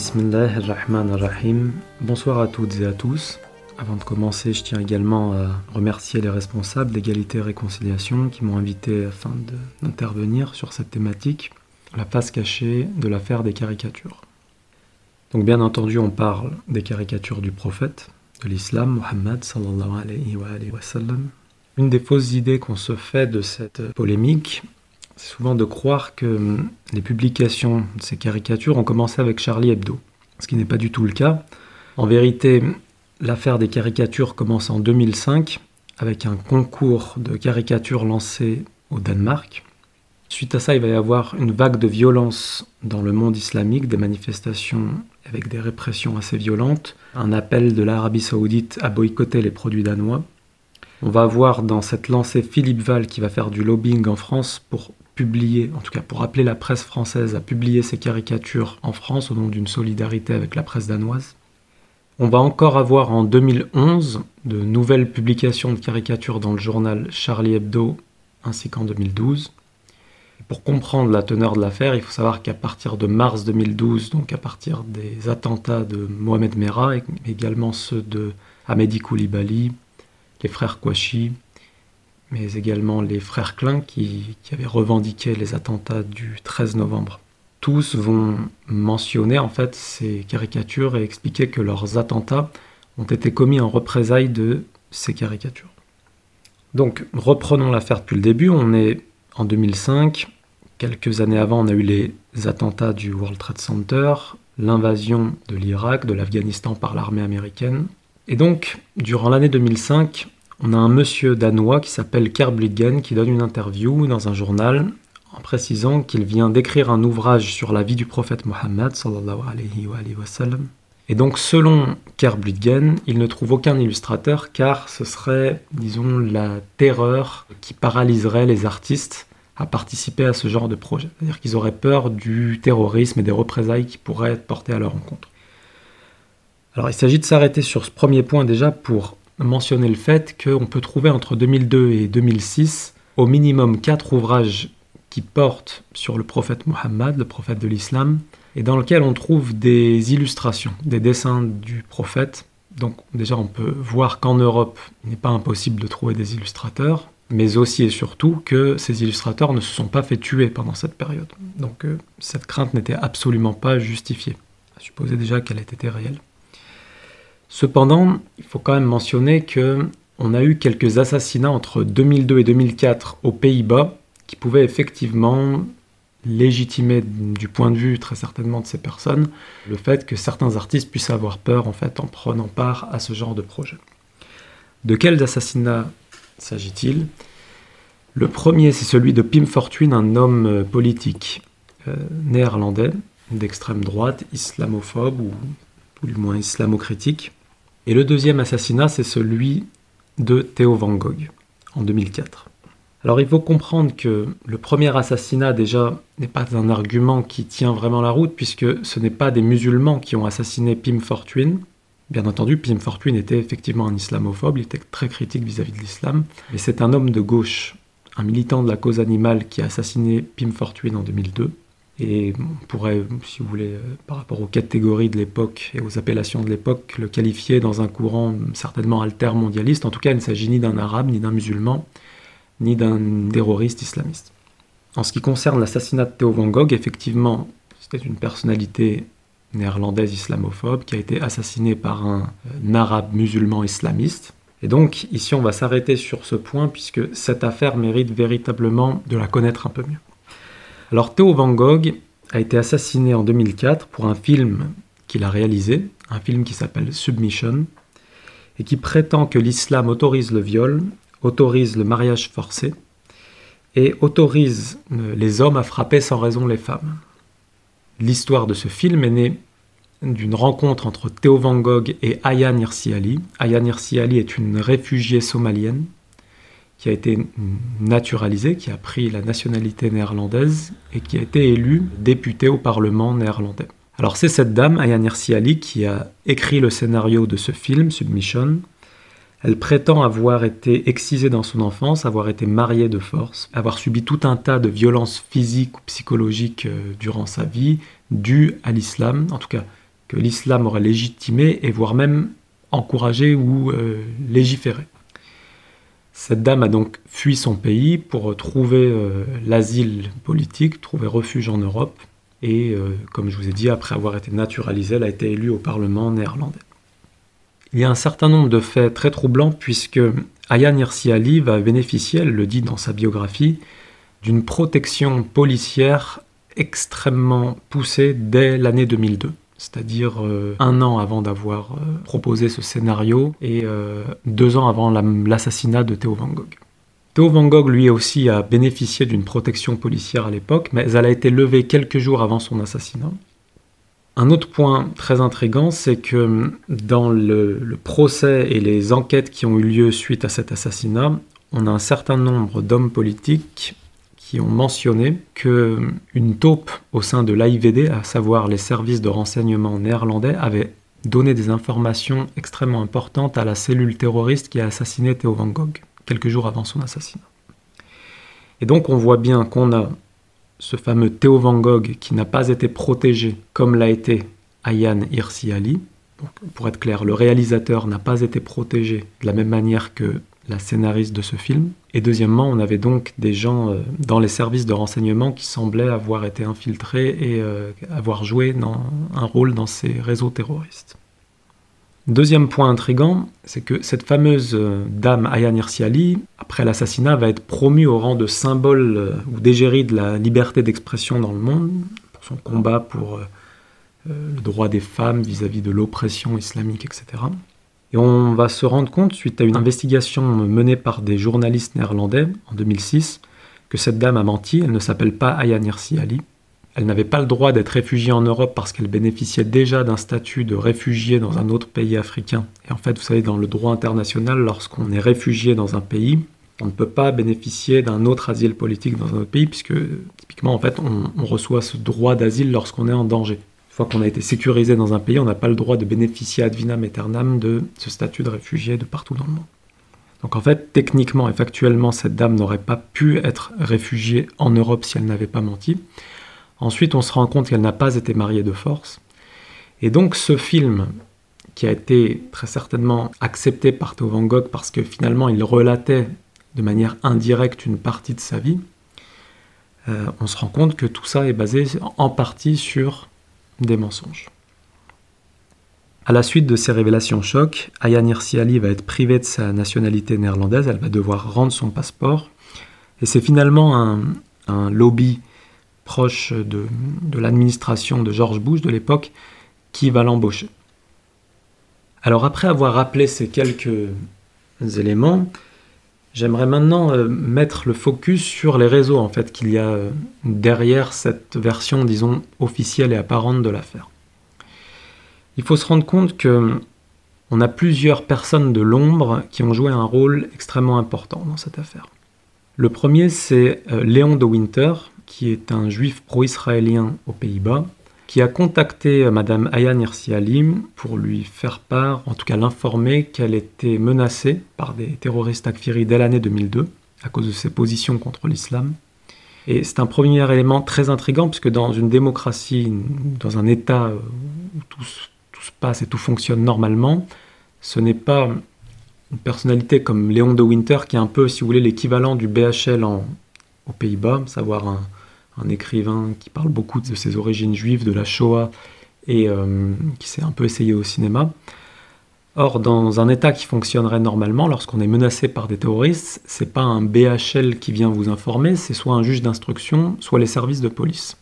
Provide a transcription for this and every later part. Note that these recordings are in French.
Bismillah ar-Rahman ar-Rahim. Bonsoir à toutes et à tous. Avant de commencer, je tiens également à remercier les responsables d'égalité et réconciliation qui m'ont invité afin d'intervenir sur cette thématique, la face cachée de l'affaire des caricatures. Donc bien entendu, on parle des caricatures du prophète, de l'islam, Muhammad sallallahu alayhi alayhi wa sallam. Une des fausses idées qu'on se fait de cette polémique, c'est souvent de croire que hum, les publications de ces caricatures ont commencé avec Charlie Hebdo, ce qui n'est pas du tout le cas. En vérité, l'affaire des caricatures commence en 2005 avec un concours de caricatures lancé au Danemark. Suite à ça, il va y avoir une vague de violence dans le monde islamique, des manifestations avec des répressions assez violentes, un appel de l'Arabie saoudite à boycotter les produits danois. On va avoir dans cette lancée Philippe Val qui va faire du lobbying en France pour en tout cas pour appeler la presse française à publier ses caricatures en France au nom d'une solidarité avec la presse danoise. On va encore avoir en 2011 de nouvelles publications de caricatures dans le journal Charlie Hebdo ainsi qu'en 2012. pour comprendre la teneur de l'affaire, il faut savoir qu'à partir de mars 2012, donc à partir des attentats de Mohamed Merah, et également ceux de Hamedi Koulibaly, les frères Kouachi, mais également les frères Klein qui, avaient revendiqué les attentats du 13 novembre. Tous vont mentionner en fait ces caricatures et expliquer que leurs attentats ont été commis en représailles de ces caricatures. Donc reprenons l'affaire depuis le début, on est en 2005, quelques années avant on a eu les attentats du World Trade Center, l'invasion de l'Irak, de l'Afghanistan par l'armée américaine. Et donc, durant l'année 2005, on a un monsieur danois qui s'appelle Kerbligen qui donne une interview dans un journal en précisant qu'il vient d'écrire un ouvrage sur la vie du prophète Mohammed Et donc selon Kerbligen, il ne trouve aucun illustrateur car ce serait, disons, la terreur qui paralyserait les artistes à participer à ce genre de projet. C'est-à-dire qu'ils auraient peur du terrorisme et des représailles qui pourraient être portées à leur encontre. Alors il s'agit de s'arrêter sur ce premier point déjà pour mentionner le fait qu'on peut trouver entre 2002 et 2006 au minimum quatre ouvrages qui portent sur le prophète Mohammed, le prophète de l'islam, et dans lequel on trouve des illustrations, des dessins du prophète. Donc déjà on peut voir qu'en Europe, il n'est pas impossible de trouver des illustrateurs, mais aussi et surtout que ces illustrateurs ne se sont pas fait tuer pendant cette période. Donc euh, cette crainte n'était absolument pas justifiée, supposer déjà qu'elle était réelle. Cependant, il faut quand même mentionner que on a eu quelques assassinats entre 2002 et 2004 aux Pays-Bas qui pouvaient effectivement légitimer du point de vue très certainement de ces personnes le fait que certains artistes puissent avoir peur en fait en prenant part à ce genre de projet. De quels assassinats s'agit-il? Le premier c'est celui de Pim Fortuyn, un homme euh, politique euh, néerlandais d'extrême droite, islamophobe ou, ou du moins islamocritique, et le deuxième assassinat, c'est celui de Theo Van Gogh en 2004. Alors il faut comprendre que le premier assassinat déjà n'est pas un argument qui tient vraiment la route puisque ce n'est pas des musulmans qui ont assassiné Pim Fortuyn. Bien entendu, Pim Fortuyn était effectivement un islamophobe, il était très critique vis-à-vis -vis de l'islam, mais c'est un homme de gauche, un militant de la cause animale qui a assassiné Pim Fortuyn en 2002. Et on pourrait, si vous voulez, euh, par rapport aux catégories de l'époque et aux appellations de l'époque, le qualifier dans un courant certainement alter-mondialiste. En tout cas, il ne s'agit ni d'un arabe, ni d'un musulman, ni d'un terroriste islamiste. En ce qui concerne l'assassinat de Theo Van Gogh, effectivement, c'était une personnalité néerlandaise islamophobe qui a été assassinée par un, un arabe musulman islamiste. Et donc, ici, on va s'arrêter sur ce point puisque cette affaire mérite véritablement de la connaître un peu mieux. Alors Theo Van Gogh a été assassiné en 2004 pour un film qu'il a réalisé, un film qui s'appelle Submission, et qui prétend que l'islam autorise le viol, autorise le mariage forcé, et autorise euh, les hommes à frapper sans raison les femmes. L'histoire de ce film est née d'une rencontre entre Theo Van Gogh et Aya Nirsi Ali. Aya Nirsi Ali est une réfugiée somalienne qui a été naturalisé, qui a pris la nationalité néerlandaise et qui a été élu député au Parlement néerlandais. Alors c'est cette dame, Ayaan Hirsi Ali, qui a écrit le scénario de ce film, Submission. Elle prétend avoir été excisée dans son enfance, avoir été mariée de force, avoir subi tout un tas de violences physiques ou psychologiques euh, durant sa vie, dues à l'islam, en tout cas que l'islam aurait légitimé et voire même encouragé ou euh, légiféré. Cette dame a donc fui son pays pour trouver euh, l'asile politique, trouver refuge en Europe. Et euh, comme je vous ai dit, après avoir été naturalisée, elle a été élue au Parlement néerlandais. Il y a un certain nombre de faits très troublants puisque Ayaan Hirsi Ali va bénéficier, elle le dit dans sa biographie, d'une protection policière extrêmement poussée dès l'année 2002 c'est-à-dire euh, un an avant d'avoir euh, proposé ce scénario et euh, deux ans avant l'assassinat de Theo Van Gogh. Theo Van Gogh, lui aussi, a bénéficié d'une protection policière à l'époque, mais elle a été levée quelques jours avant son assassinat. Un autre point très intrigant, c'est que dans le, procès et les enquêtes qui ont eu lieu suite à cet assassinat, on a un certain nombre d'hommes politiques ont mentionné qu'une taupe au sein de l'AIVD, à savoir les services de renseignement néerlandais, avait donné des informations extrêmement importantes à la cellule terroriste qui a assassiné Theo Van Gogh quelques jours avant son assassinat. Et donc on voit bien qu'on a ce fameux Theo Van Gogh qui n'a pas été protégé comme l'a été Ayaan Hirsi Ali. pour être clair, le réalisateur n'a pas été protégé de la même manière que la scénariste de ce film. Et deuxièmement, on avait donc des gens euh, dans les services de renseignement qui semblaient avoir été infiltrés et euh, avoir joué un rôle dans ces réseaux terroristes. Deuxième point intrigant, c'est que cette fameuse euh, dame Ayaan Hirsi Ali, après l'assassinat, va être promue au rang de symbole ou d'égérie de la liberté d'expression dans le monde, pour son combat pour le droit des femmes vis-à-vis -vis de l'oppression islamique, etc. Et on va se rendre compte, suite à une investigation menée par des journalistes néerlandais en 2006, que cette dame a menti, elle ne s'appelle pas Ayaan Hirsi Ali. Elle n'avait pas le droit d'être réfugiée en Europe parce qu'elle bénéficiait déjà d'un statut de réfugié dans un autre pays africain. Et en fait, vous savez, dans le droit international, lorsqu'on est réfugié dans un pays, on ne peut pas bénéficier d'un autre asile politique dans un autre pays, puisque typiquement, en fait, on reçoit ce droit d'asile lorsqu'on est en danger qu'on a été sécurisé dans un pays, on n'a pas le droit de bénéficier ad vinam aeternam de ce statut de réfugié de partout dans le monde. Donc en fait, techniquement et factuellement, cette dame n'aurait pas pu être réfugiée en Europe si elle n'avait pas menti. Ensuite, on se rend compte qu'elle n'a pas été mariée de force. Et donc ce film, qui a été très certainement accepté par Theo Van Gogh parce que finalement il relatait de manière indirecte une partie de sa vie, euh, on se rend compte que tout ça est basé en partie sur des mensonges. À la suite de ces révélations chocs, Ayaan Hirsi Ali va être privée de sa nationalité néerlandaise, elle va devoir rendre son passeport, et c'est finalement un, lobby proche de l'administration de George Bush de l'époque qui va l'embaucher. Alors après avoir rappelé ces quelques éléments, J'aimerais maintenant euh, mettre le focus sur les réseaux en fait qu'il y a euh, derrière cette version, disons, officielle et apparente de l'affaire. Il faut se rendre compte que on a plusieurs personnes de l'ombre qui ont joué un rôle extrêmement important dans cette affaire. Le premier, c'est euh, Léon de Winter, qui est un juif pro-israélien aux Pays-Bas, qui a contacté euh, Madame Ayaan Hirsi Alim pour lui faire part, en tout cas l'informer qu'elle était menacée par des terroristes takfiris dès l'année 2002 à cause de ses positions contre l'islam. Et c'est un premier élément très intrigant puisque dans une démocratie, dans un État euh, où tout, se passe et tout fonctionne normalement, ce n'est pas une personnalité comme Léon de Winter qui est un peu, si vous voulez, l'équivalent du BHL aux Pays-Bas, savoir un, un écrivain qui parle beaucoup de ses origines juives, de la Shoah, et euh, qui s'est un peu essayé au cinéma. Or, dans un État qui fonctionnerait normalement, lorsqu'on est menacé par des terroristes, c'est pas un BHL qui vient vous informer, c'est soit un juge d'instruction, soit les services de police.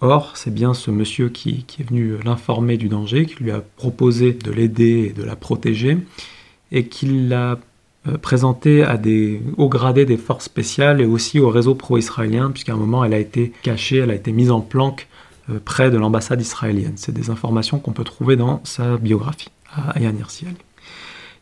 Or, c'est bien ce monsieur qui, qui est venu l'informer du danger, qui lui a proposé de l'aider et de la protéger, et qui l'a présentée à des hauts gradés des forces spéciales et aussi au réseau pro-israélien, puisqu'à un moment elle a été cachée, elle a été mise en planque euh, près de l'ambassade israélienne. C'est des informations qu'on peut trouver dans sa biographie, à Ayan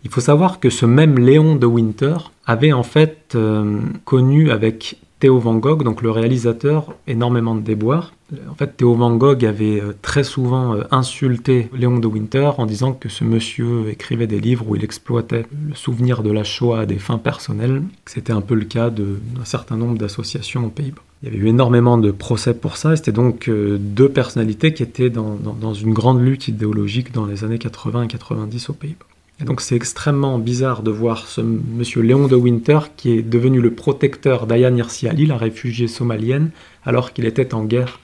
Il faut savoir que ce même Léon de Winter avait en fait euh, connu avec Theo Van Gogh, donc le réalisateur, énormément de déboires. En fait, Theo Van Gogh avait euh, très souvent euh, insulté Léon de Winter en disant que ce monsieur écrivait des livres où il exploitait le souvenir de la Shoah à des fins personnelles. C'était un peu le cas d'un certain nombre d'associations aux Pays-Bas. Il y avait eu énormément de procès pour ça. C'était donc euh, deux personnalités qui étaient dans, dans une grande lutte idéologique dans les années 80 et 90 aux Pays-Bas. Et donc c'est extrêmement bizarre de voir ce monsieur Léon de Winter qui est devenu le protecteur d'Aya Hirsi Ali, la réfugiée somalienne, alors qu'il était en guerre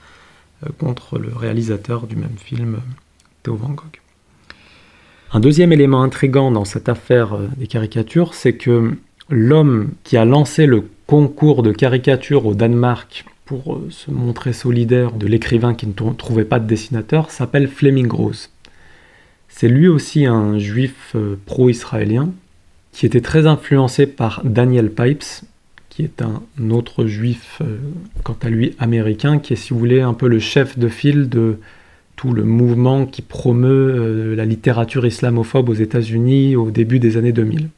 euh, contre le réalisateur du même film, Theo Van Gogh. Un deuxième élément intrigant dans cette affaire euh, des caricatures, c'est que l'homme qui a lancé le concours de caricature au Danemark pour euh, se montrer solidaire de l'écrivain qui ne trouvait pas de dessinateur s'appelle Fleming Rose. C'est lui aussi un juif euh, pro-israélien qui était très influencé par Daniel Pipes, qui est un autre juif, euh, quant à lui américain, qui est, si vous voulez, un peu le chef de file de tout le mouvement qui promeut euh, la littérature islamophobe aux États-Unis au début des années 2000.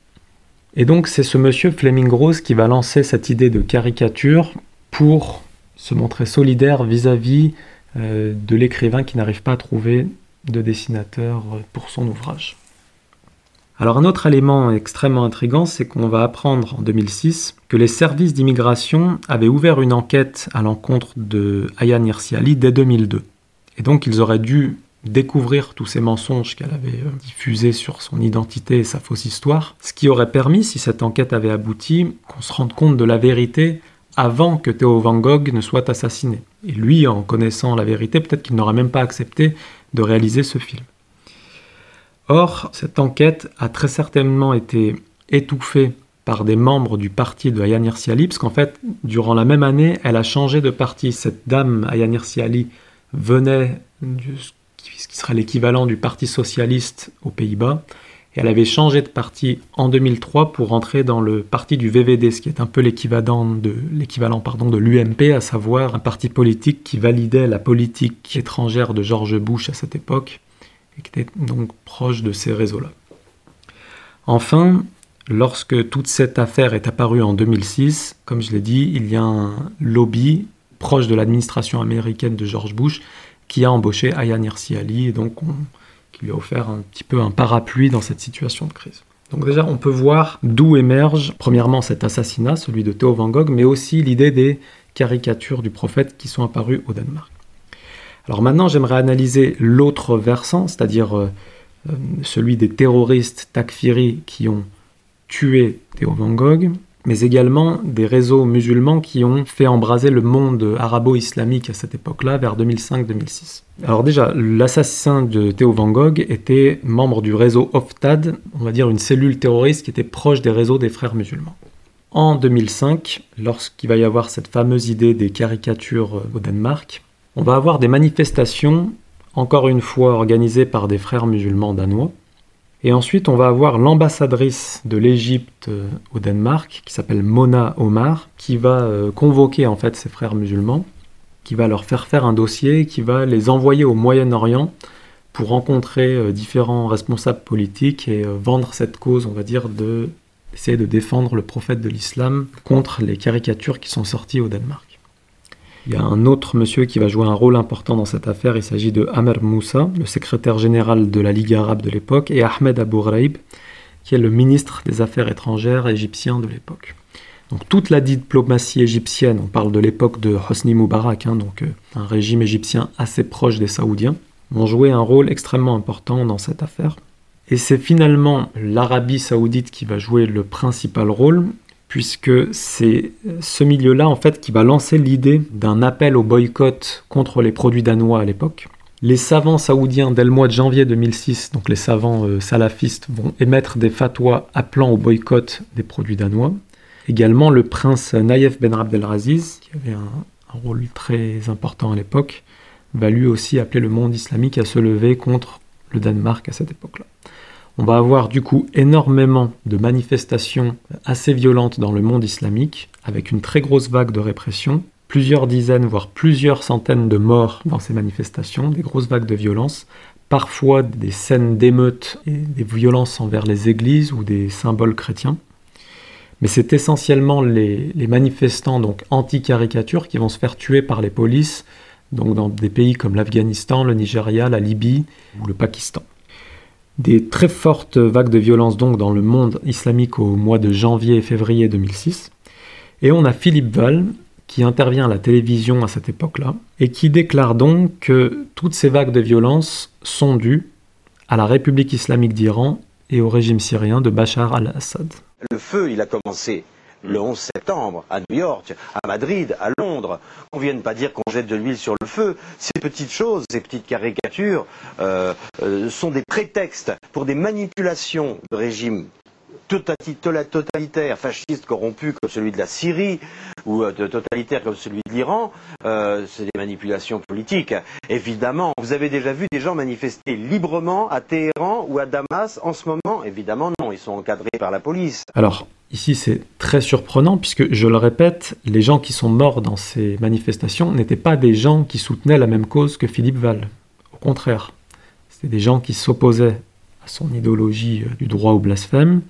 Et donc c'est ce monsieur Fleming Rose qui va lancer cette idée de caricature pour se montrer solidaire vis-à-vis de l'écrivain qui n'arrive pas à trouver de dessinateur pour son ouvrage. Alors un autre élément extrêmement intrigant, c'est qu'on va apprendre en 2006 que les services d'immigration avaient ouvert une enquête à l'encontre de Aya Nirsiali dès 2002. Et donc ils auraient dû découvrir tous ces mensonges qu'elle avait euh, diffusés sur son identité et sa fausse histoire, ce qui aurait permis, si cette enquête avait abouti, qu'on se rende compte de la vérité avant que Theo Van Gogh ne soit assassiné. Et lui, en connaissant la vérité, peut-être qu'il n'aurait même pas accepté réaliser ce film. Or, cette enquête a très certainement été étouffée par des membres du parti de Ayanir Siali, parce qu'en fait, durant la même année, elle a changé de parti. Cette dame, Ayanir Siali, venait de ce qui serait l'équivalent du Parti socialiste aux Pays-Bas, elle avait changé de parti en 2003 pour entrer dans le parti du VVD, ce qui est un peu l'équivalent de l'UMP, à savoir un parti politique qui validait la politique étrangère de George Bush à cette époque, et qui était donc proche de ces réseaux-là. Enfin, lorsque toute cette affaire est apparue en 2006, comme je l'ai dit, il y a un lobby proche de l'administration américaine de George Bush qui a embauché Ayan Hirsi Ali, et donc on, qui lui a offert un petit peu un parapluie dans cette situation de crise. Donc déjà, on peut voir d'où émerge, premièrement, cet assassinat, celui de Theo Van Gogh, mais aussi l'idée des caricatures du prophète qui sont apparues au Danemark. Alors maintenant, j'aimerais analyser l'autre versant, c'est-à-dire euh, euh, celui des terroristes takfiri qui ont tué Theo Van Gogh, mais également des réseaux musulmans qui ont fait embraser le monde arabo-islamique à cette époque-là, vers 2005-2006. Alors déjà, l'assassin de Theo Van Gogh était membre du réseau Oftad, on va dire une cellule terroriste qui était proche des réseaux des frères musulmans. En 2005, lorsqu'il va y avoir cette fameuse idée des caricatures au Danemark, on va avoir des manifestations, encore une fois organisées par des frères musulmans danois, et ensuite, on va avoir l'ambassadrice de l'Égypte euh, au Danemark, qui s'appelle Mona Omar, qui va euh, convoquer en fait ses frères musulmans, qui va leur faire faire un dossier, qui va les envoyer au Moyen-Orient pour rencontrer euh, différents responsables politiques et vendre cette cause, on va dire, de essayer de défendre le prophète de l'islam contre les caricatures qui sont sorties au Danemark. Il y a un autre monsieur qui va jouer un rôle important dans cette affaire. Il s'agit de Amer Moussa, le secrétaire général de la Ligue arabe de l'époque, et Ahmed Abou Ghraib, qui est le ministre des Affaires étrangères égyptien de l'époque. Donc toute la diplomatie égyptienne, on parle de l'époque de Hosni Moubarak, hein, donc euh, un régime égyptien assez proche des Saoudiens, vont jouer un rôle extrêmement important dans cette affaire. Et c'est finalement l'Arabie saoudite qui va jouer le principal rôle, puisque c'est ce milieu-là en fait qui va lancer l'idée d'un appel au boycott contre les produits danois à l'époque. Les savants saoudiens, dès le mois de janvier 2006, donc les savants euh, salafistes, vont émettre des fatwas appelant au boycott des produits danois. Également, le prince Naïef Ben Abdelaziz, qui avait un rôle très important à l'époque, va lui aussi appeler le monde islamique à se lever contre le Danemark à cette époque-là. On va avoir du coup énormément de manifestations assez violentes dans le monde islamique, avec une très grosse vague de répression, plusieurs dizaines, voire plusieurs centaines de morts dans ces manifestations, des grosses vagues de violence, parfois des scènes d'émeutes et des violences envers les églises ou des symboles chrétiens. Mais c'est essentiellement les, manifestants donc anti-caricature qui vont se faire tuer par les polices donc dans des pays comme l'Afghanistan, le Nigeria, la Libye ou le Pakistan. Des très fortes vagues de violence donc dans le monde islamique au mois de janvier et février 2006. Et on a Philippe Val qui intervient à la télévision à cette époque-là et qui déclare donc que toutes ces vagues de violence sont dues à la République islamique d'Iran et au régime syrien de Bachar al-Assad. Le feu, il a commencé le 11 septembre à New York, à Madrid, à Londres. On ne vienne pas dire qu'on jette de l'huile sur le feu. Ces petites choses, ces petites caricatures euh, euh, sont des prétextes pour des manipulations de régimes totalitaires, fascistes, corrompus comme celui de la Syrie ou euh, totalitaires comme celui de l'Iran, c'est des manipulations politiques. Évidemment, vous avez déjà vu des gens manifester librement à Téhéran ou à Damas en ce moment Évidemment non, ils sont encadrés par la police. Alors, Ici, c'est très surprenant puisque, je le répète, les gens qui sont morts dans ces manifestations n'étaient pas des gens qui soutenaient la même cause que Philippe Val. Au contraire, c'était des gens qui s'opposaient à son idéologie euh, du droit au blasphème.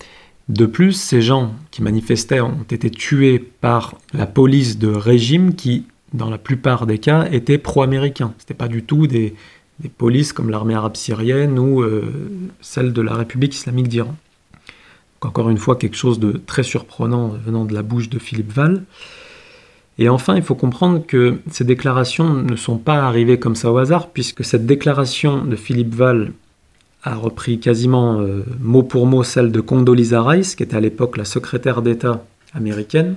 De plus, ces gens qui manifestaient ont été tués par la police de régime qui, dans la plupart des cas, étaient pro-américains. Ce n'étaient pas du tout des, polices comme l'armée arabe syrienne ou euh, celle de la République islamique d'Iran encore une fois quelque chose de très surprenant venant de la bouche de Philippe Val. Et enfin, il faut comprendre que ces déclarations ne sont pas arrivées comme ça au hasard, puisque cette déclaration de Philippe Val a repris quasiment euh, mot pour mot celle de Condoleezza Rice, qui était à l'époque la secrétaire d'État américaine.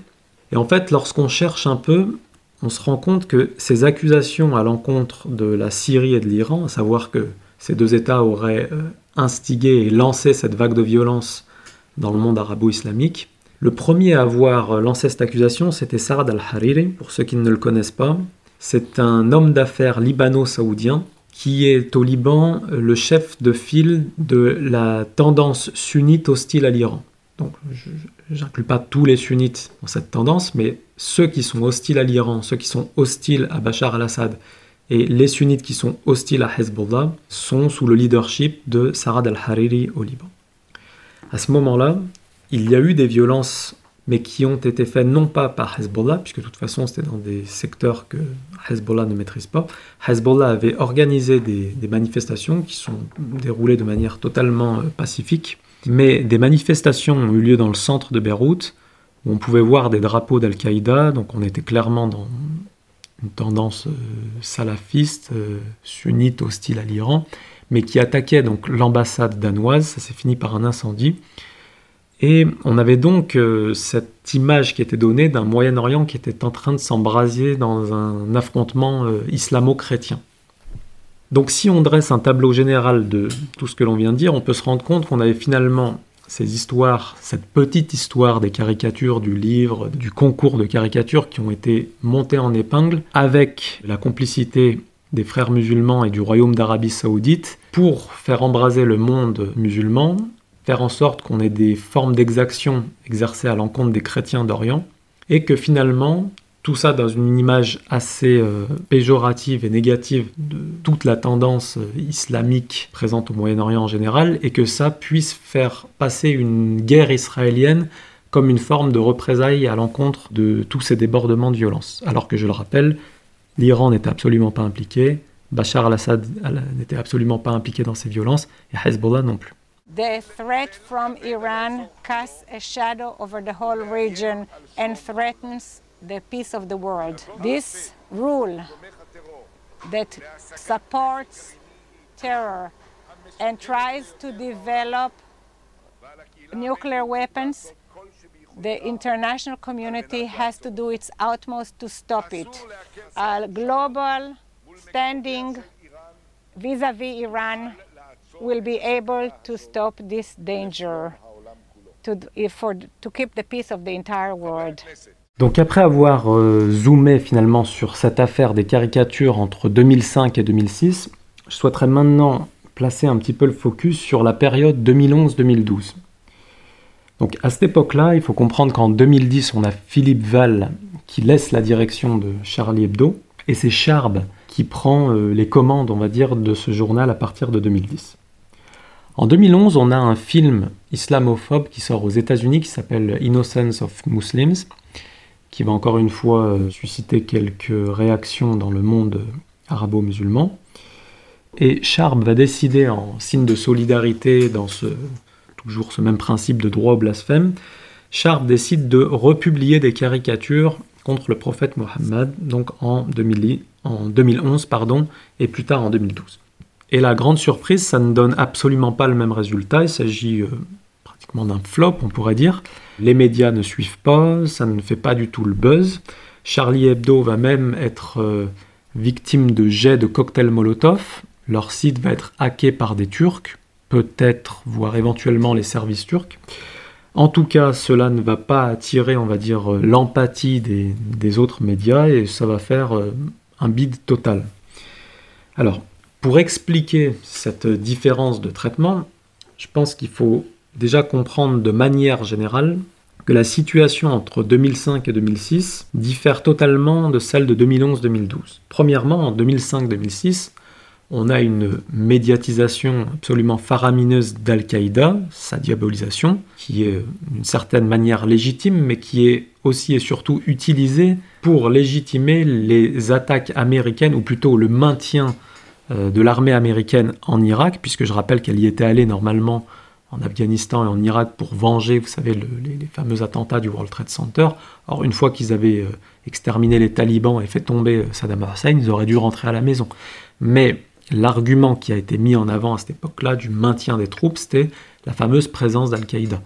Et en fait, lorsqu'on cherche un peu, on se rend compte que ces accusations à l'encontre de la Syrie et de l'Iran, à savoir que ces deux États auraient euh, instigé et lancé cette vague de violence dans le monde arabo-islamique. Le premier à avoir lancé cette accusation, c'était Sarad al-Hariri, pour ceux qui ne le connaissent pas. C'est un homme d'affaires libano-saoudien qui est au Liban le chef de file de la tendance sunnite hostile à l'Iran. Donc, je n'inclus pas tous les sunnites dans cette tendance, mais ceux qui sont hostiles à l'Iran, ceux qui sont hostiles à Bachar al-Assad et les sunnites qui sont hostiles à Hezbollah sont sous le leadership de Sarad al-Hariri au Liban. À ce moment-là, il y a eu des violences, mais qui ont été faites non pas par Hezbollah, puisque de toute façon c'était dans des secteurs que Hezbollah ne maîtrise pas. Hezbollah avait organisé des, manifestations qui sont déroulées de manière totalement euh, pacifique, mais des manifestations ont eu lieu dans le centre de Beyrouth, où on pouvait voir des drapeaux d'Al-Qaïda, donc on était clairement dans une tendance euh, salafiste, euh, sunnite, hostile à l'Iran mais qui attaquait donc l'ambassade danoise. Ça s'est fini par un incendie. Et on avait donc euh, cette image qui était donnée d'un Moyen-Orient qui était en train de s'embrasier dans un affrontement euh, islamo-chrétien. Donc si on dresse un tableau général de tout ce que l'on vient de dire, on peut se rendre compte qu'on avait finalement ces histoires, cette petite histoire des caricatures du livre, du concours de caricatures qui ont été montées en épingle, avec la complicité des frères musulmans et du royaume d'Arabie saoudite pour faire embraser le monde musulman, faire en sorte qu'on ait des formes d'exaction exercées à l'encontre des chrétiens d'Orient, et que finalement, tout ça dans une image assez euh, péjorative et négative de toute la tendance euh, islamique présente au Moyen-Orient en général, et que ça puisse faire passer une guerre israélienne comme une forme de représailles à l'encontre de tous ces débordements de violence. Alors que je le rappelle, L'Iran n'était absolument pas impliqué, Bachar al-Assad n'était absolument pas impliqué dans ces violences, et Hezbollah non plus. The threat from Iran casts a shadow over the whole region and threatens the peace of the world. This rule that supports terror and tries to develop nuclear weapons the international community has to do its utmost to stop it. A global standing vis-à-vis Iran will be able to stop this danger, to, for, to keep the peace of the entire world. Donc après avoir euh, zoomé finalement sur cette affaire des caricatures entre 2005 et 2006, je souhaiterais maintenant placer un petit peu le focus sur la période 2011-2012. Donc à cette époque-là, il faut comprendre qu'en 2010, on a Philippe Val qui laisse la direction de Charlie Hebdo, et c'est Charb qui prend euh, les commandes, on va dire, de ce journal à partir de 2010. En 2011, on a un film islamophobe qui sort aux États-Unis qui s'appelle Innocence of Muslims, qui va encore une fois euh, susciter quelques réactions dans le monde arabo-musulman. Et Sharp va décider, en signe de solidarité dans ce, toujours ce même principe de droit au blasphème, Sharp décide de republier des caricatures contre le prophète Mohammed, donc en, 2011 pardon, et plus tard en 2012. Et la grande surprise, ça ne donne absolument pas le même résultat. Il s'agit euh, pratiquement d'un flop, on pourrait dire. Les médias ne suivent pas, ça ne fait pas du tout le buzz. Charlie Hebdo va même être euh, victime de jets de cocktails Molotov. Leur site va être hacké par des Turcs, peut-être, voire éventuellement les services turcs. En tout cas, cela ne va pas attirer, on va dire, euh, l'empathie des, autres médias et ça va faire un bide total. Alors, pour expliquer cette différence de traitement, je pense qu'il faut déjà comprendre de manière générale que la situation entre 2005 et 2006 diffère totalement de celle de 2011-2012. Premièrement, en 2005-2006, on a une médiatisation absolument faramineuse d'Al-Qaïda, sa diabolisation, qui est d'une certaine manière légitime, mais qui est aussi et surtout utilisée pour légitimer les attaques américaines, ou plutôt le maintien de l'armée américaine en Irak, puisque je rappelle qu'elle y était allée normalement en Afghanistan et en Irak pour venger, vous savez, les, fameux attentats du World Trade Center. Or, une fois qu'ils avaient euh, exterminé les talibans et fait tomber euh, Saddam Hussein, ils auraient dû rentrer à la maison. Mais l'argument qui a été mis en avant à cette époque-là du maintien des troupes, c'était la fameuse présence d'Al-Qaïda.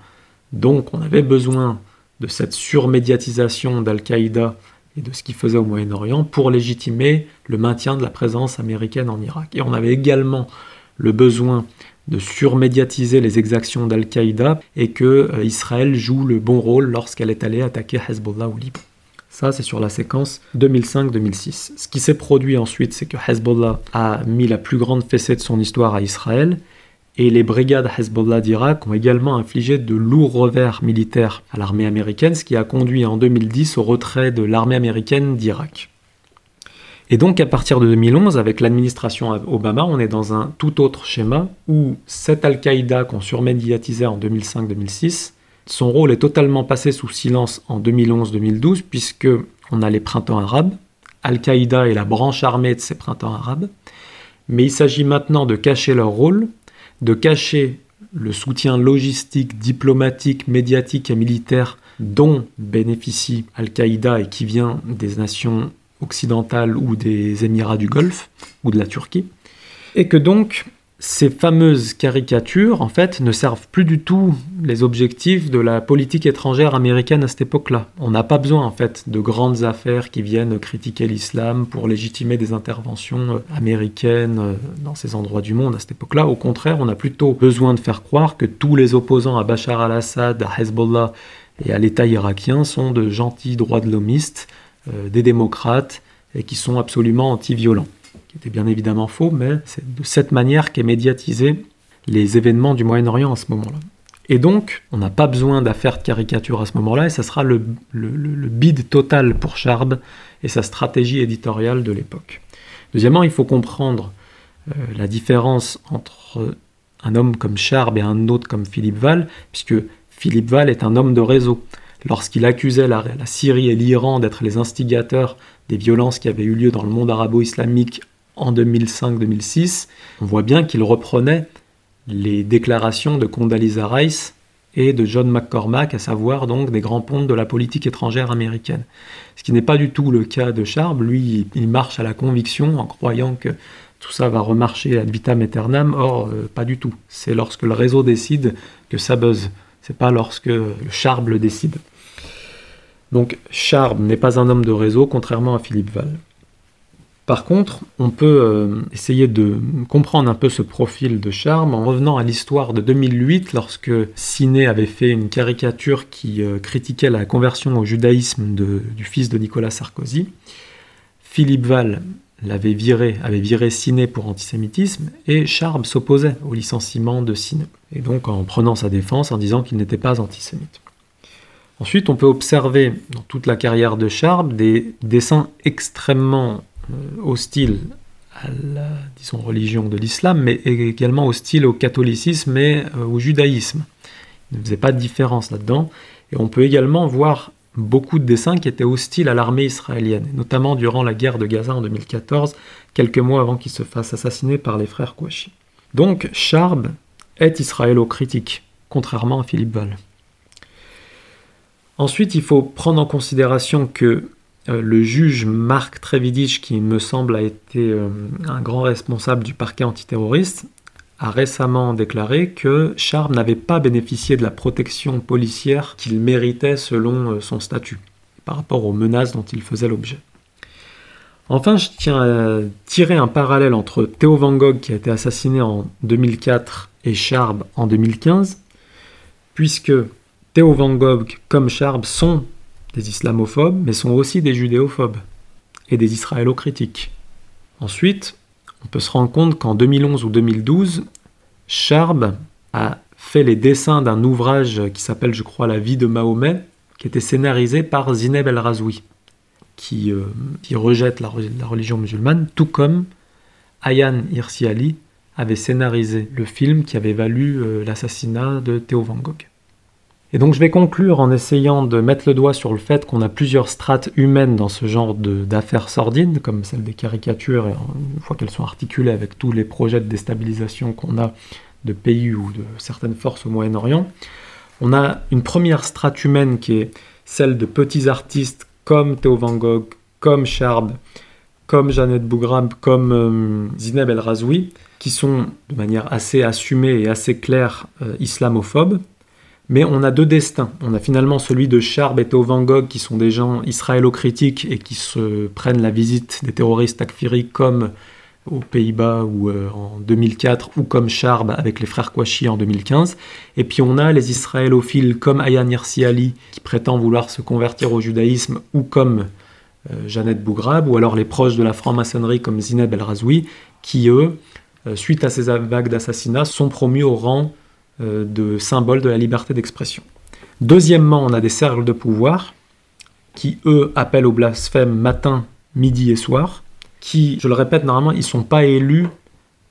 Donc, on avait besoin de cette surmédiatisation d'Al-Qaïda et de ce qu'il faisait au Moyen-Orient pour légitimer le maintien de la présence américaine en Irak. Et on avait également le besoin de surmédiatiser les exactions d'Al-Qaïda et que euh, Israël joue le bon rôle lorsqu'elle est allée attaquer Hezbollah au Liban. Ça, c'est sur la séquence 2005-2006. Ce qui s'est produit ensuite, c'est que Hezbollah a mis la plus grande fessée de son histoire à Israël et les brigades Hezbollah d'Irak ont également infligé de lourds revers militaires à l'armée américaine, ce qui a conduit en 2010 au retrait de l'armée américaine d'Irak. Et donc à partir de 2011, avec l'administration Obama, on est dans un tout autre schéma où cette Al-Qaïda qu'on surmédiatisait en 2005-2006, son rôle est totalement passé sous silence en 2011-2012 puisque on a les printemps arabes, Al-Qaïda est la branche armée de ces printemps arabes, mais il s'agit maintenant de cacher leur rôle de cacher le soutien logistique, diplomatique, médiatique et militaire dont bénéficie Al-Qaïda et qui vient des nations occidentales ou des Émirats du Golfe ou de la Turquie, et que donc ces fameuses caricatures, en fait, ne servent plus du tout les objectifs de la politique étrangère américaine à cette époque-là. On n'a pas besoin, en fait, de grandes affaires qui viennent critiquer l'islam pour légitimer des interventions américaines dans ces endroits du monde à cette époque-là. Au contraire, on a plutôt besoin de faire croire que tous les opposants à Bachar al-Assad, à Hezbollah et à l'État irakien sont de gentils droits de l'homiste, euh, des démocrates, et qui sont absolument anti-violents qui était bien évidemment faux, mais c'est de cette manière qu'est médiatisé les événements du Moyen-Orient à ce moment-là. Et donc, on n'a pas besoin d'affaires de caricature à ce moment-là, et ça sera le, bid total pour Charb et sa stratégie éditoriale de l'époque. Deuxièmement, il faut comprendre euh, la différence entre un homme comme Charb et un autre comme Philippe Val, puisque Philippe Val est un homme de réseau. Lorsqu'il accusait la Syrie et l'Iran d'être les instigateurs des violences qui avaient eu lieu dans le monde arabo-islamique en 2005-2006, on voit bien qu'il reprenait les déclarations de Condoleezza Rice et de John McCormack, à savoir donc des grands pontes de la politique étrangère américaine. Ce qui n'est pas du tout le cas de Charb. Lui, il marche à la conviction en croyant que tout ça va remarcher ad vitam aeternam. Or, euh, pas du tout. C'est lorsque le réseau décide que ça buzz. C'est pas lorsque Charb le décide. Donc, Charb n'est pas un homme de réseau, contrairement à Philippe Val. Par contre, on peut euh, essayer de comprendre un peu ce profil de charme en revenant à l'histoire de 2008 lorsque Ciné avait fait une caricature qui euh, critiquait la conversion au judaïsme du fils de Nicolas Sarkozy. Philippe Val l'avait viré, avait viré Ciné pour antisémitisme et Charb s'opposait au licenciement de Ciné. Et donc en prenant sa défense en disant qu'il n'était pas antisémite. Ensuite, on peut observer dans toute la carrière de Charb des dessins extrêmement hostile à la disons, religion de l'islam, mais également hostile au catholicisme et euh, au judaïsme. Il ne faisait pas de différence là-dedans. Et on peut également voir beaucoup de dessins qui étaient hostiles à l'armée israélienne, notamment durant la guerre de Gaza en 2014, quelques mois avant qu'il se fasse assassiner par les frères Kouachi. Donc Charb est israélo-critique, contrairement à Philippe Val. Ensuite, il faut prendre en considération que euh, le juge Marc Trevidich, qui me semble a été euh, un grand responsable du parquet antiterroriste, a récemment déclaré que Charb n'avait pas bénéficié de la protection policière qu'il méritait selon euh, son statut, par rapport aux menaces dont il faisait l'objet. Enfin, je tiens à tirer un parallèle entre Theo Van Gogh, qui a été assassiné en 2004, et Charb en 2015, puisque Theo Van Gogh comme Charb sont des islamophobes, mais sont aussi des judéophobes et des israélo-critiques. Ensuite, on peut se rendre compte qu'en 2011 ou 2012, Charb a fait les dessins d'un ouvrage qui s'appelle, je crois, La vie de Mahomet, qui était scénarisé par Zineb El Razoui, qui, euh, rejette la, religion musulmane, tout comme Ayan Hirsi Ali avait scénarisé le film qui avait valu euh, l'assassinat de Theo Van Gogh. Et donc je vais conclure en essayant de mettre le doigt sur le fait qu'on a plusieurs strates humaines dans ce genre d'affaires sordides, comme celle des caricatures, et une fois qu'elles sont articulées avec tous les projets de déstabilisation qu'on a de pays ou de certaines forces au Moyen-Orient, on a une première strate humaine qui est celle de petits artistes comme Theo Van Gogh, comme Charb, comme Jeannette Bougrab, comme euh, Zineb El Razoui, qui sont de manière assez assumée et assez claire euh, islamophobes, mais on a deux destins. On a finalement celui de Charb et Theo Van Gogh, qui sont des gens israélo-critiques et qui se prennent la visite des terroristes takfiri comme aux Pays-Bas ou euh, en 2004, ou comme Charb avec les frères Kouachi en 2015. Et puis on a les israélophiles comme Ayan Hirsi Ali, qui prétend vouloir se convertir au judaïsme, ou comme euh, Jeannette Bougrab, ou alors les proches de la franc-maçonnerie comme Zineb El Razoui, qui eux, euh, suite à ces vagues d'assassinats, sont promus au rang de symboles de la liberté d'expression. Deuxièmement, on a des cercles de pouvoir qui, eux, appellent au blasphème matin, midi et soir, qui, je le répète, normalement, ils ne sont pas élus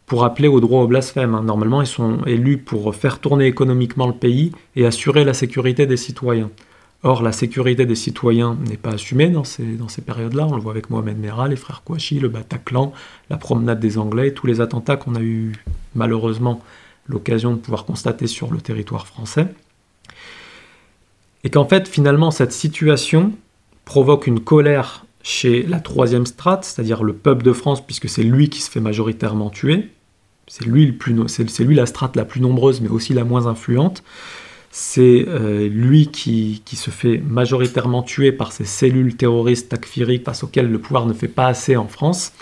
pour appeler au droit au blasphème. Hein. Normalement, ils sont élus pour faire tourner économiquement le pays et assurer la sécurité des citoyens. Or, la sécurité des citoyens n'est pas assumée dans ces, dans ces périodes-là. On le voit avec Mohamed Merah, les frères Kouachi, le Bataclan, la promenade des Anglais, tous les attentats qu'on a eu malheureusement l'occasion de pouvoir constater sur le territoire français. Et qu'en fait, finalement, cette situation provoque une colère chez la troisième strate, c'est-à-dire le peuple de France, puisque c'est lui qui se fait majoritairement tuer. C'est lui, le plus, c'est lui la strate la plus nombreuse, mais aussi la moins influente. C'est euh, lui qui, qui, se fait majoritairement tuer par ces cellules terroristes takfiriques face auxquelles le pouvoir ne fait pas assez en France.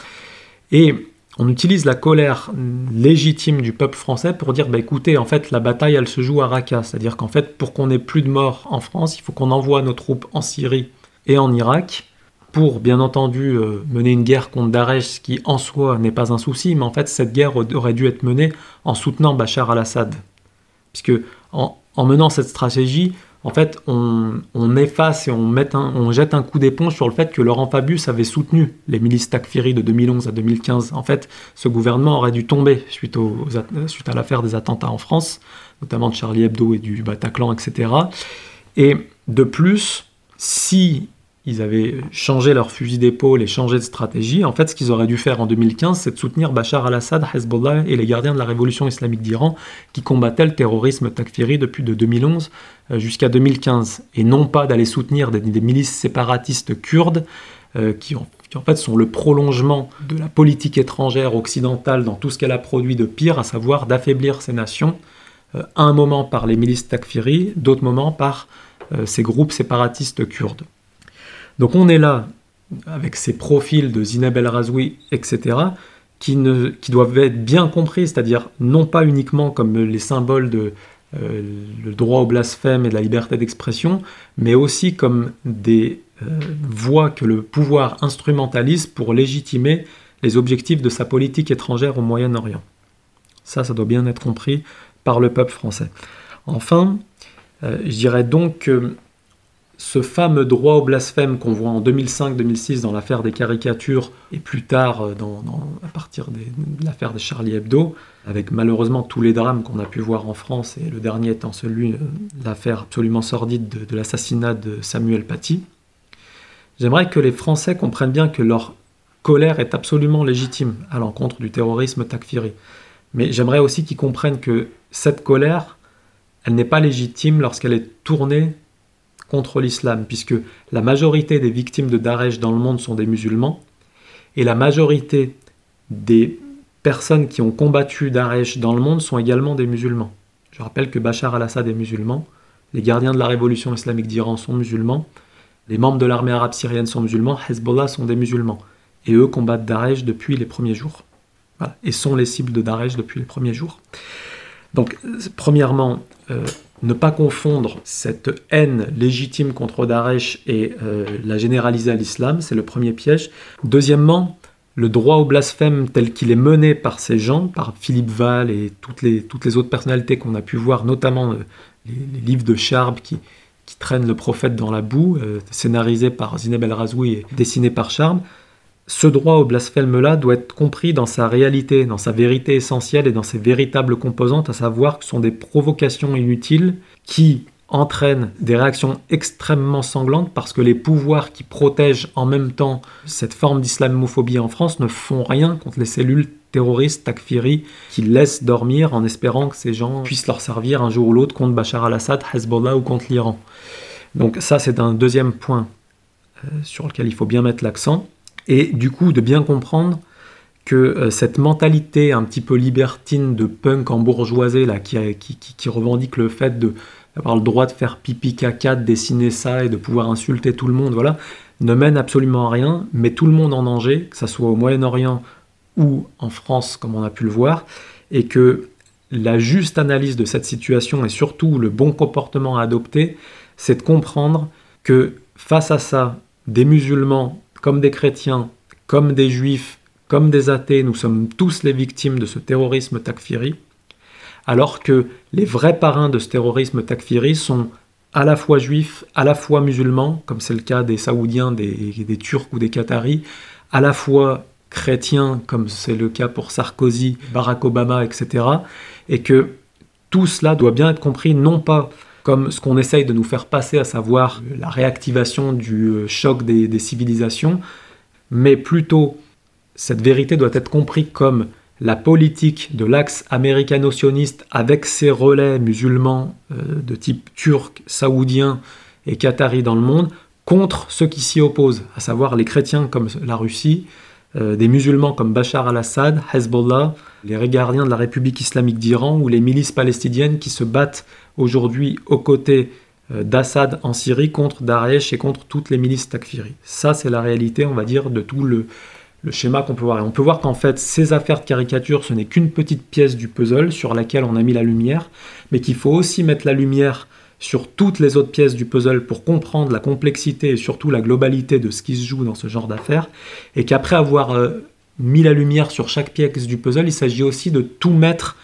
Et on utilise la colère légitime du peuple français pour dire bah écoutez, en fait, la bataille, elle se joue à Raqqa. C'est-à-dire qu'en fait, pour qu'on ait plus de morts en France, il faut qu'on envoie nos troupes en Syrie et en Irak pour, bien entendu, euh, mener une guerre contre Daesh, ce qui en soi n'est pas un souci, mais en fait, cette guerre aurait dû être menée en soutenant Bachar al-Assad. Puisque en menant cette stratégie, en fait, on, efface et on, jette un coup d'éponge sur le fait que Laurent Fabius avait soutenu les milices Takfiri de 2011 à 2015. En fait, ce gouvernement aurait dû tomber suite, à l'affaire des attentats en France, notamment de Charlie Hebdo et du Bataclan, etc. Et de plus, si ils avaient changé leur fusil d'épaule et changé de stratégie. En fait, ce qu'ils auraient dû faire en 2015, c'est de soutenir Bachar al-Assad, Hezbollah et les gardiens de la révolution islamique d'Iran qui combattaient le terrorisme takfiri depuis de 2011 euh, jusqu'à 2015, et non pas d'aller soutenir des, milices séparatistes kurdes euh, qui, en, fait sont le prolongement de la politique étrangère occidentale dans tout ce qu'elle a produit de pire, à savoir d'affaiblir ces nations, euh, un moment par les milices takfiri, d'autres moments par ces groupes séparatistes kurdes. Donc on est là avec ces profils de Zineb El Razoui, etc., qui doivent être bien compris, c'est-à-dire non pas uniquement comme les symboles de euh, le droit au blasphème et de la liberté d'expression, mais aussi comme des euh, voies que le pouvoir instrumentalise pour légitimer les objectifs de sa politique étrangère au Moyen-Orient. Ça, ça doit bien être compris par le peuple français. Enfin, euh, je dirais donc que ce fameux droit au blasphème qu'on voit en 2005-2006 dans l'affaire des caricatures et plus tard euh, à partir de l'affaire de Charlie Hebdo, avec malheureusement tous les drames qu'on a pu voir en France et le dernier étant celui, euh, l'affaire absolument sordide de, l'assassinat de Samuel Paty. J'aimerais que les Français comprennent bien que leur colère est absolument légitime à l'encontre du terrorisme takfiri. Mais j'aimerais aussi qu'ils comprennent que cette colère, elle n'est pas légitime lorsqu'elle est tournée contre l'islam, puisque la majorité des victimes de Daesh dans le monde sont des musulmans, et la majorité des personnes qui ont combattu Daesh dans le monde sont également des musulmans. Je rappelle que Bachar al-Assad est musulman, les gardiens de la révolution islamique d'Iran sont musulmans, les membres de l'armée arabe syrienne sont musulmans, Hezbollah sont des musulmans, et eux combattent Daesh depuis les premiers jours, et sont les cibles de Daesh depuis les premiers jours. Donc, premièrement, euh, ne pas confondre cette haine légitime contre Daesh et euh, la généraliser à l'islam, c'est le premier piège. Deuxièmement, le droit au blasphème tel qu'il est mené par ces gens, par Philippe Val et toutes les, toutes les autres personnalités qu'on a pu voir, notamment euh, les, livres de Charb qui, traînent le prophète dans la boue, scénarisés par Zineb El Razoui et dessinés par Charb, ce droit au blasphème-là doit être compris dans sa réalité, dans sa vérité essentielle et dans ses véritables composantes, à savoir que ce sont des provocations inutiles qui entraînent des réactions extrêmement sanglantes parce que les pouvoirs qui protègent en même temps cette forme d'islamophobie en France ne font rien contre les cellules terroristes takfiri qui laissent dormir en espérant que ces gens puissent leur servir un jour ou l'autre contre Bachar al-Assad, Hezbollah ou contre l'Iran. Donc ça c'est un deuxième point euh, sur lequel il faut bien mettre l'accent et du coup de bien comprendre que euh, cette mentalité un petit peu libertine de punk en bourgeoisie là, qui, revendique le fait d'avoir le droit de faire pipi caca, de dessiner ça et de pouvoir insulter tout le monde, voilà, ne mène absolument à rien, met tout le monde en danger, que ce soit au Moyen-Orient ou en France, comme on a pu le voir, et que la juste analyse de cette situation et surtout le bon comportement à adopter, c'est de comprendre que face à ça, des musulmans comme des chrétiens, comme des juifs, comme des athées, nous sommes tous les victimes de ce terrorisme takfiri, alors que les vrais parrains de ce terrorisme takfiri sont à la fois juifs, à la fois musulmans, comme c'est le cas des Saoudiens, des, Turcs ou des Qataris, à la fois chrétiens, comme c'est le cas pour Sarkozy, Barack Obama, etc. Et que tout cela doit bien être compris non pas comme ce qu'on essaye de nous faire passer, à savoir la réactivation du euh, choc des, civilisations, mais plutôt cette vérité doit être comprise comme la politique de l'axe américano-sioniste avec ses relais musulmans euh, de type turc, saoudien et qatari dans le monde contre ceux qui s'y opposent, à savoir les chrétiens comme la Russie, euh, des musulmans comme Bachar al-Assad, Hezbollah, les gardiens de la République islamique d'Iran ou les milices palestiniennes qui se battent aujourd'hui aux côtés euh, d'Assad en Syrie contre Daesh et contre toutes les milices takfiri. Ça, c'est la réalité, on va dire, de tout le, schéma qu'on peut voir. Et on peut voir qu'en fait, ces affaires de caricature, ce n'est qu'une petite pièce du puzzle sur laquelle on a mis la lumière, mais qu'il faut aussi mettre la lumière sur toutes les autres pièces du puzzle pour comprendre la complexité et surtout la globalité de ce qui se joue dans ce genre d'affaires, et qu'après avoir euh, mis la lumière sur chaque pièce du puzzle, il s'agit aussi de tout mettre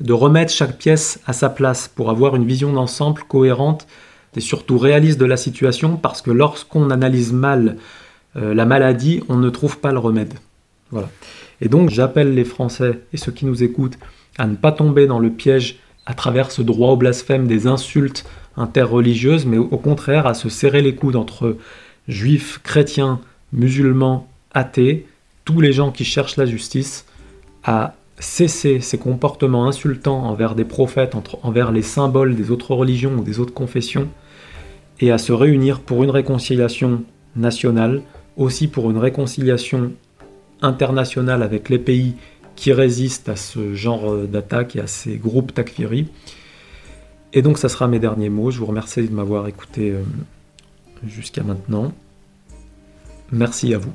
de remettre chaque pièce à sa place pour avoir une vision d'ensemble cohérente et surtout réaliste de la situation parce que lorsqu'on analyse mal euh, la maladie, on ne trouve pas le remède. Voilà. Et donc j'appelle les Français et ceux qui nous écoutent à ne pas tomber dans le piège à travers ce droit au blasphème des insultes interreligieuses, mais au contraire à se serrer les coudes entre juifs, chrétiens, musulmans, athées, tous les gens qui cherchent la justice, à cesser ces comportements insultants envers des prophètes, envers les symboles des autres religions ou des autres confessions, et à se réunir pour une réconciliation nationale, aussi pour une réconciliation internationale avec les pays qui résistent à ce genre d'attaque et à ces groupes takfiri. Et donc ça sera mes derniers mots. Je vous remercie de m'avoir écouté euh, jusqu'à maintenant. Merci à vous.